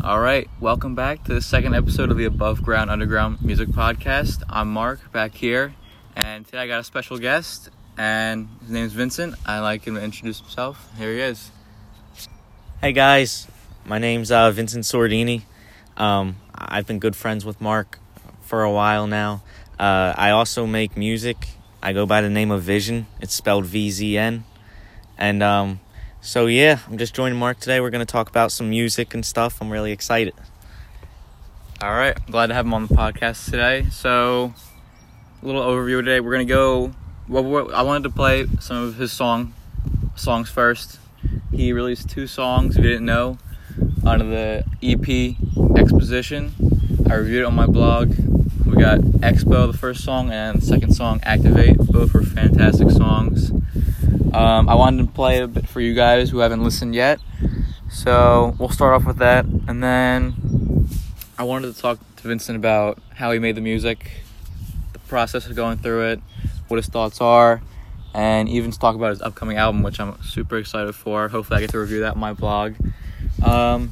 All right, welcome back to the second episode of the Above Ground Underground Music Podcast. I'm Mark back here, and today I got a special guest, and his name is Vincent. I'd like him to introduce himself. Here he is. Hey guys, my name's uh, Vincent Sordini. Um, I've been good friends with Mark for a while now. Uh, I also make music. I go by the name of Vision. It's spelled V Z N. And um, so, yeah, I'm just joining Mark today. We're to talk about some music and stuff. I'm really excited. All right, glad to have him on the podcast today. So, a little overview today. We're gonna go. Well, I wanted to play some of his song songs first. He released two songs. If you didn't know, out of the EP Exposition. I reviewed it on my blog. We got Expo, the first song, and the second song, Activate. Both were fantastic songs. Um, I wanted to play a bit for you guys who haven't listened yet. So we'll start off with that, and then I wanted to talk to Vincent about how he made the music, the process of going through it, what his thoughts are, and even to talk about his upcoming album, which I'm super excited for. Hopefully, I get to review that on my blog. Um,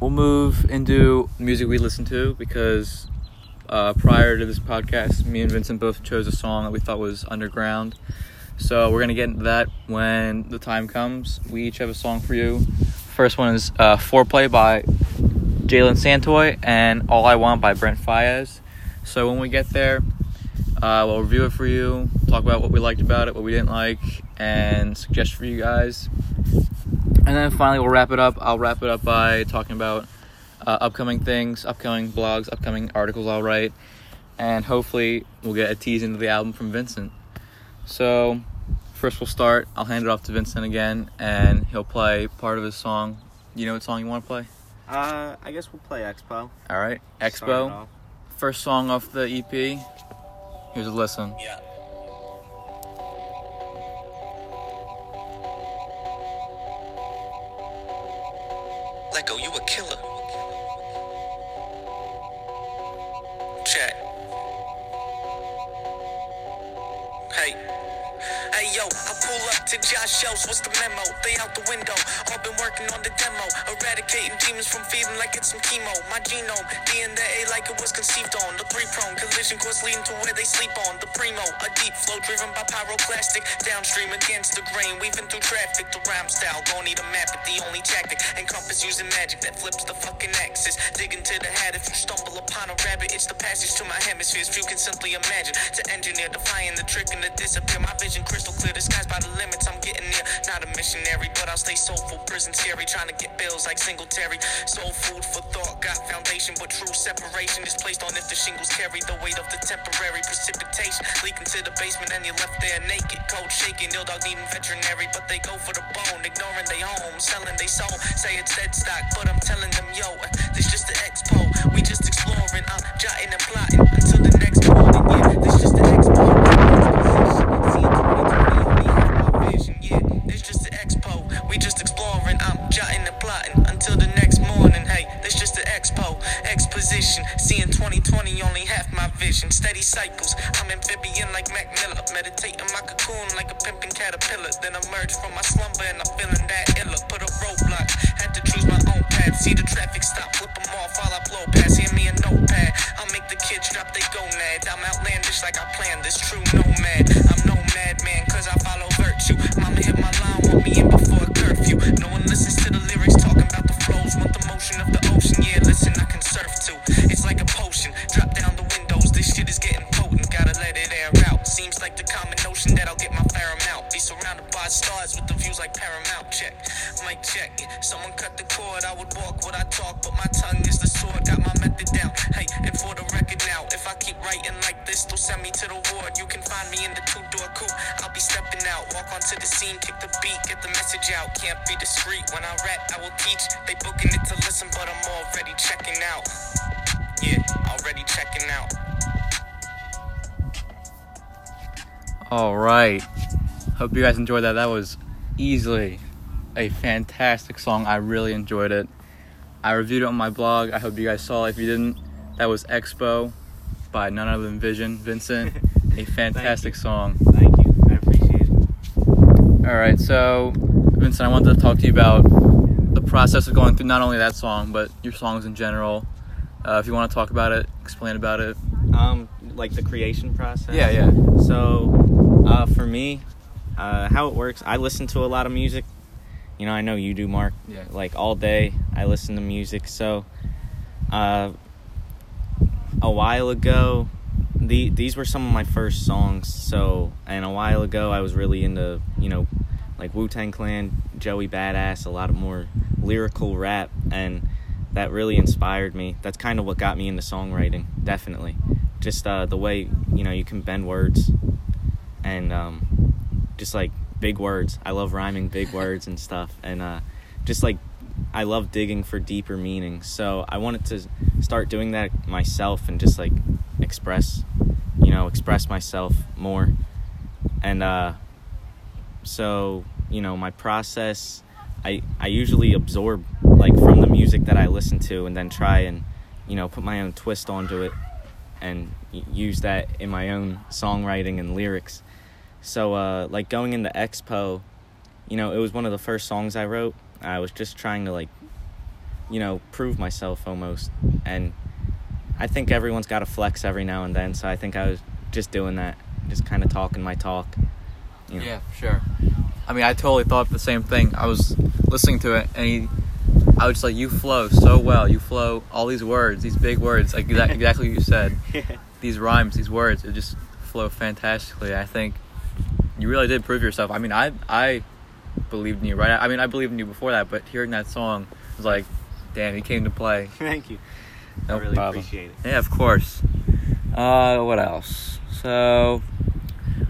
we'll move into music we listen to because uh, prior to this podcast, me and Vincent both chose a song that we thought was underground. So we're gonna get into that when the time comes. We each have a song for you. First one is uh, "Foreplay" by Jalen Santoy and "All I Want" by Brent Faiyaz. So when we get there, uh, we'll review it for you, talk about what we liked about it, what we didn't like, and suggest for you guys. And then finally, we'll wrap it up. I'll wrap it up by talking about uh, upcoming things, upcoming blogs, upcoming articles I'll write, and hopefully we'll get a tease into the album from Vincent. So first we'll start. I'll hand it off to Vincent again, and he'll play part of his song. You know what song you want to play? Uh, I guess we'll play Expo. All right, Expo. First song off the EP. Here's a listen. Yeah. Hey. Hey yo, I pull up to Josh Shows, what's the memo? They out the window, all been working on the demo. Eradicating demons from feeling like it's some chemo. My genome, DNA like it was conceived on. The three prone collision course leading to where they sleep on. The primo, a deep flow driven by pyroclastic. Downstream against the grain, weaving through traffic. The rhyme style, don't need a map, but the only tactic. Encompass using magic that flips the fucking axis. Dig into the hat if you stumble upon a rabbit. It's the passage to my hemispheres. Few can simply imagine. To engineer, defying the trick and the disappear. My vision crystal clear. The sky's by the limits. I'm getting near. Not a missionary, but I'll stay soulful. Prison scary. Trying to get bills like Singletary. Soul food for thought. Got foundation, but true separation is placed on if the shingles carry the weight of the temporary precipitation. Leaking to the basement and you're left there naked. Cold shaking. Ill dog needing veterinary, but they go for the bone. Ignoring they home. Selling they soul. Say it's dead stock, but I'm telling them, yo, uh, this just the expo. The traffic stop. Flip them off while I blow past. Hand me a notepad. I'll make the kids drop they gonad. I'm outlandish like I planned this. True nomad. Someone cut the cord. I would walk what I talk, but my tongue is the sword. Got my method down. Hey, and for the record now, if I keep writing like this, they'll send me to the ward. You can find me in the two door coupe. I'll be stepping out. Walk onto the scene, kick the beat, get the message out. Can't be discreet. When I rap, I will teach. They booking it to listen, but I'm already checking out. Yeah, already checking out. All right. Hope you guys enjoyed that. That was easily a fantastic song. I really enjoyed it. I reviewed it on my blog. I hope you guys saw it. If you didn't, that was Expo by none other than Vision Vincent. A fantastic song. Thank you. I appreciate it. All right, so Vincent, I wanted to talk to you about the process of going through not only that song but your songs in general. Uh, if you want to talk about it, explain about it. Um, like the creation process. Yeah, yeah. So, uh, for me, uh, how it works, I listen to a lot of music. You know, I know you do, Mark. Yeah. Like all day, I listen to music. So, uh, a while ago, the these were some of my first songs. So, and a while ago, I was really into you know, like Wu Tang Clan, Joey Badass, a lot of more lyrical rap, and that really inspired me. That's kind of what got me into songwriting. Definitely, just uh, the way you know you can bend words, and um, just like big words. I love rhyming big words and stuff, and uh, just like I love digging for deeper meaning. So I wanted to start doing that myself and just like express, you know, express myself more. And uh, so you know, my process, I I usually absorb like from the music that I listen to, and then try and you know put my own twist onto it, and use that in my own songwriting and lyrics. So uh, like going into Expo, you know, it was one of the first songs I wrote. I was just trying to like, you know, prove myself almost, and I think everyone's got to flex every now and then. So I think I was just doing that, just kind of talking my talk. You know. Yeah, for sure. I mean, I totally thought the same thing. I was listening to it, and he, I was just like, "You flow so well. You flow all these words, these big words, like exa- exactly what you said. These rhymes, these words, it just flow fantastically. I think you really did prove yourself. I mean, I I believed in you, right? I mean, I believed in you before that, but hearing that song was like, damn, he came to play. Thank you. No I really problem. appreciate it. Yeah, of course. Uh, what else? So,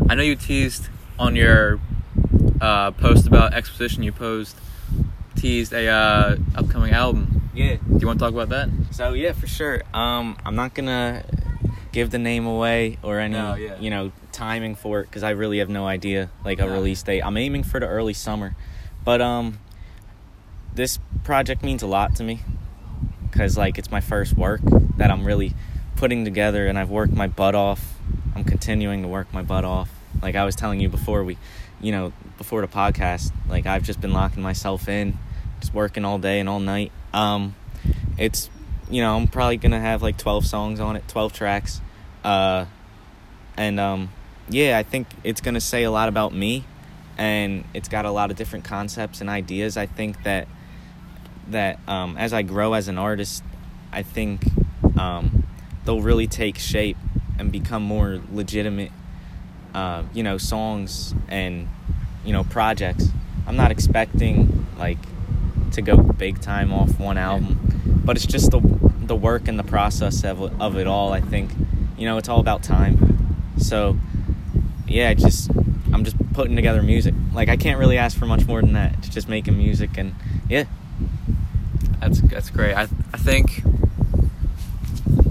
I know you teased on your uh, post about exposition. You posed teased a uh, upcoming album. Yeah. Do you want to talk about that? So yeah, for sure. Um, I'm not gonna give the name away or any No, yeah. you know timing for it because I really have no idea like a Yeah. release date. I'm aiming for the early summer, but um, this project means a lot to me because like it's my first work that I'm really putting together, and I've worked my butt off. I'm continuing to work my butt off. Like I was telling you before we, you know, before the podcast, like I've just been locking myself in, just working all day and all night. Um, it's you know i'm probably gonna have like 12 songs on it 12 tracks uh and um yeah i think it's gonna say a lot about me and it's got a lot of different concepts and ideas. I think that that um as i grow as an artist i think um they'll really take shape and become more legitimate uh you know songs and you know projects. I'm not expecting like to go big time off one album but it's just the the work and the process of, it- of it all i think. You know it's all about time. So yeah just i'm just putting together music like i can't really ask for much more than that it's just making music and yeah That's that's great. I I think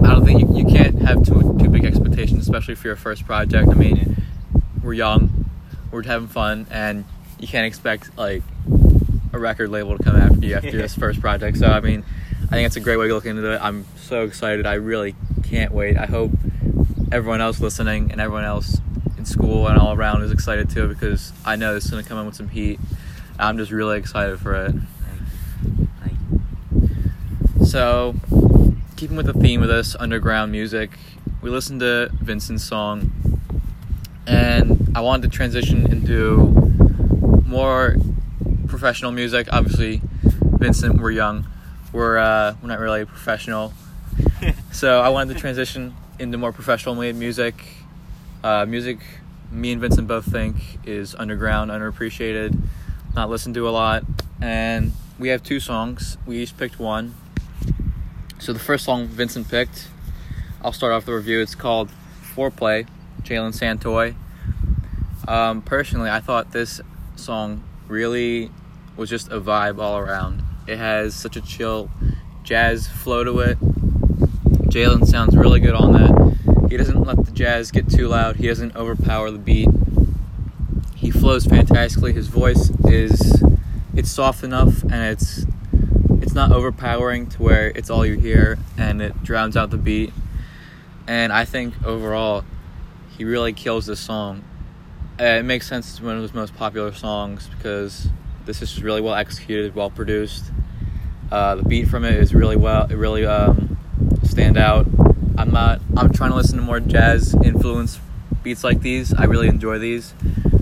I don't think you, you can't have too too big expectations, especially for your first project. I mean, we're young, we're having fun, and you can't expect like a record label to come after you after this first project. So I mean, I think it's a great way to look into it. I'm so excited. I really can't wait. I hope everyone else listening and everyone else school and all around is excited too because I know it's gonna come in with some heat. I'm just really excited for it. Like, So, keeping with the theme of this underground music, we listened to Vincent's song, and I wanted to transition into more professional music. Obviously, Vincent, we're young, we're uh, we're not really professional, so I wanted to transition into more professional made music. Uh, music, me and Vincent both think is underground, underappreciated, not listened to a lot, and we have two songs. We each picked one. So the first song Vincent picked, I'll start off the review. It's called "Foreplay," Jalen Santoy. Um, personally, I thought this song really was just a vibe all around. It has such a chill jazz flow to it. Jalen sounds really good on that. He doesn't let the jazz get too loud. He doesn't overpower the beat. He flows fantastically. His voice is it's soft enough and it's it's not overpowering to where it's all you hear and it drowns out the beat. And I think overall, he really kills this song. Uh, it makes sense it's one of his most popular songs because this is really well executed, well produced, Uh, the beat from it is really well, it really um, stand out. I'm not. I'm trying to listen to more jazz influence beats like these. I really enjoy these,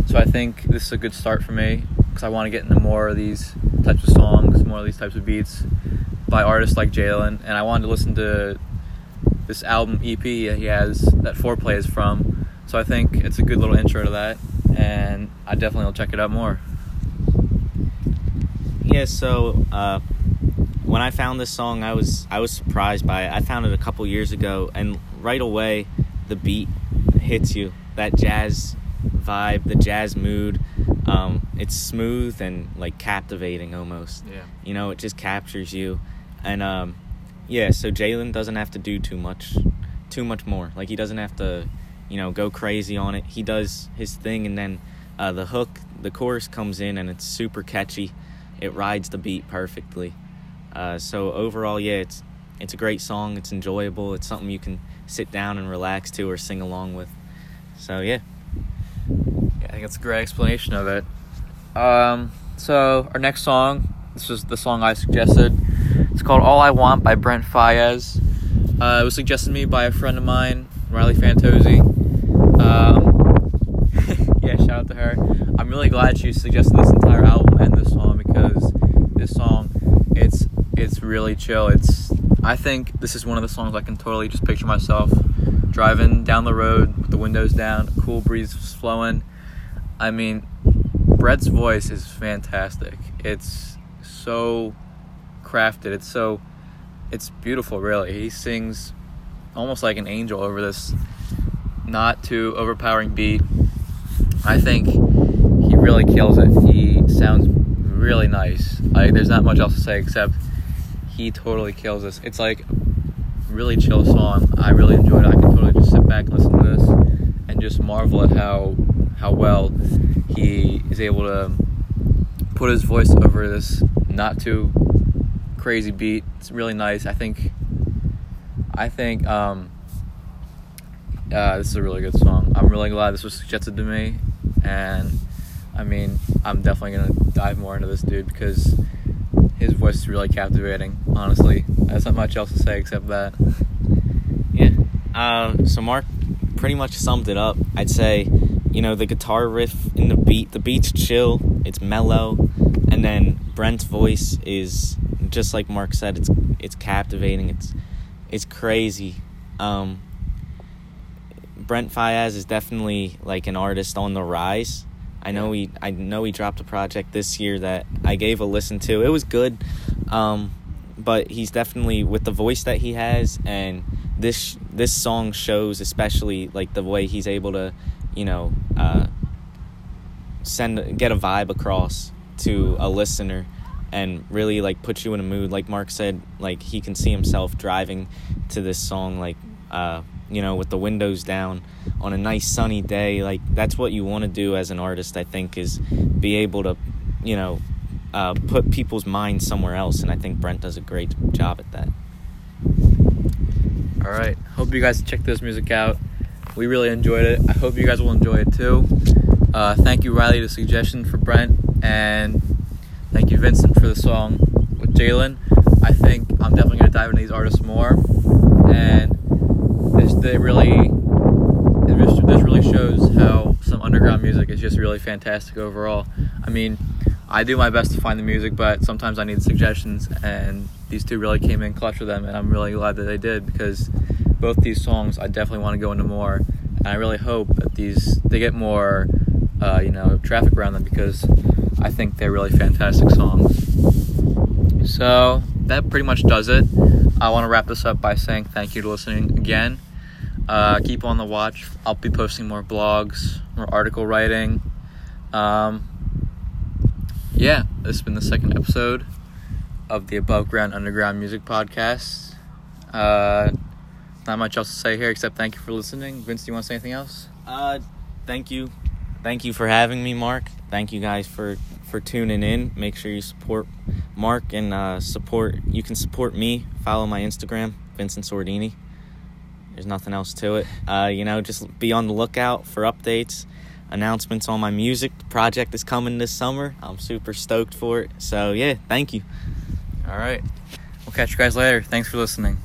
so I think this is a good start for me because I want to get into more of these types of songs, more of these types of beats by artists like Jalen, and I wanted to listen to this album EP he has that Foreplay is from. So I think it's a good little intro to that, and I definitely will check it out more. Yeah, so uh, when I found this song, I was I was surprised by it. I found it a couple years ago, and right away, the beat hits you. That jazz vibe, the jazz mood. Um, it's smooth and like captivating almost. Yeah. You know, it just captures you, and um, yeah. So Jalen doesn't have to do too much, too much more. Like he doesn't have to, you know, go crazy on it. He does his thing, and then uh, the hook, the chorus comes in, and it's super catchy. It rides the beat perfectly. Uh, so overall, yeah, it's it's a great song. It's enjoyable. It's something you can sit down and relax to or sing along with. So yeah. Yeah, I think that's a great explanation of it. Um, so our next song, this is the song I suggested. It's called "All I Want" by Brent Faiyaz. Uh, it was suggested to me by a friend of mine, Riley Fantozzi. Um, yeah, shout out to her. I'm really glad she suggested this entire album and this song because this song, it's it's really chill. It's I think this is one of the songs I can totally just picture myself driving down the road with the windows down, cool breeze flowing. I mean, Brett's voice is fantastic. It's so crafted. It's so it's beautiful really. He sings almost like an angel over this not too overpowering beat. I think he really kills it. He sounds really nice. There's not much else to say except he totally kills this. It's like really chill song. I really enjoyed it. I can totally just sit back and listen to this and just marvel at how how well he is able to put his voice over this not too crazy beat. It's really nice. I think I think um, uh, this is a really good song. I'm really glad this was suggested to me, and I mean, I'm definitely gonna dive more into this dude because his voice is really captivating. Honestly, there's not much else to say except that. Yeah. Uh, so Mark pretty much summed it up. I'd say, you know, the guitar riff in the beat, the beat's chill, it's mellow, and then Brent's voice is just like Mark said, it's it's captivating, it's it's crazy. Um, Brent Faiyaz is definitely like an artist on the rise. I know he I know he dropped a project this year that I gave a listen to. It was good. Um, but he's definitely with the voice that he has and this this song shows especially like the way he's able to, you know, uh, send get a vibe across to a listener and really like put you in a mood like Mark said like he can see himself driving to this song like uh you know with the windows down on a nice sunny day like that's what you want to do as an artist I think is be able to you know uh, put people's minds somewhere else and I think Brent does a great job at that All right. Hope you guys check this music out. We really enjoyed it. I hope you guys will enjoy it too. Uh, thank you, Riley, the suggestion for Brent, and thank you, Vincent, for the song with Jalen. I think I'm definitely gonna dive into these artists more, and this they really this really shows how some underground music is just really fantastic overall. I mean, I do my best to find the music, but sometimes I need suggestions, and these two really came in clutch with them, and I'm really glad that they did because both these songs I definitely want to go into more, and I really hope that these they get more, uh, you know, traffic around them because I think they're really fantastic songs. So that pretty much does it. I want to wrap this up by saying thank you to listening again. Uh, keep on the watch. I'll be posting more blogs, more article writing. Um, yeah, this has been the second episode of the Above Ground Underground Music Podcast. Uh, not much else to say here except thank you for listening. Vince, do you want to say anything else? Uh, thank you, thank you for having me, Mark. Thank you guys for for tuning in. Make sure you support Mark and uh, support. You can support me. Follow my Instagram, Vincent Sordini. There's nothing else to it. Uh, you know, just be on the lookout for updates, announcements on my music. Project is coming this summer. I'm super stoked for it. So yeah, thank you. All All right. We'll catch you guys later. Thanks for listening.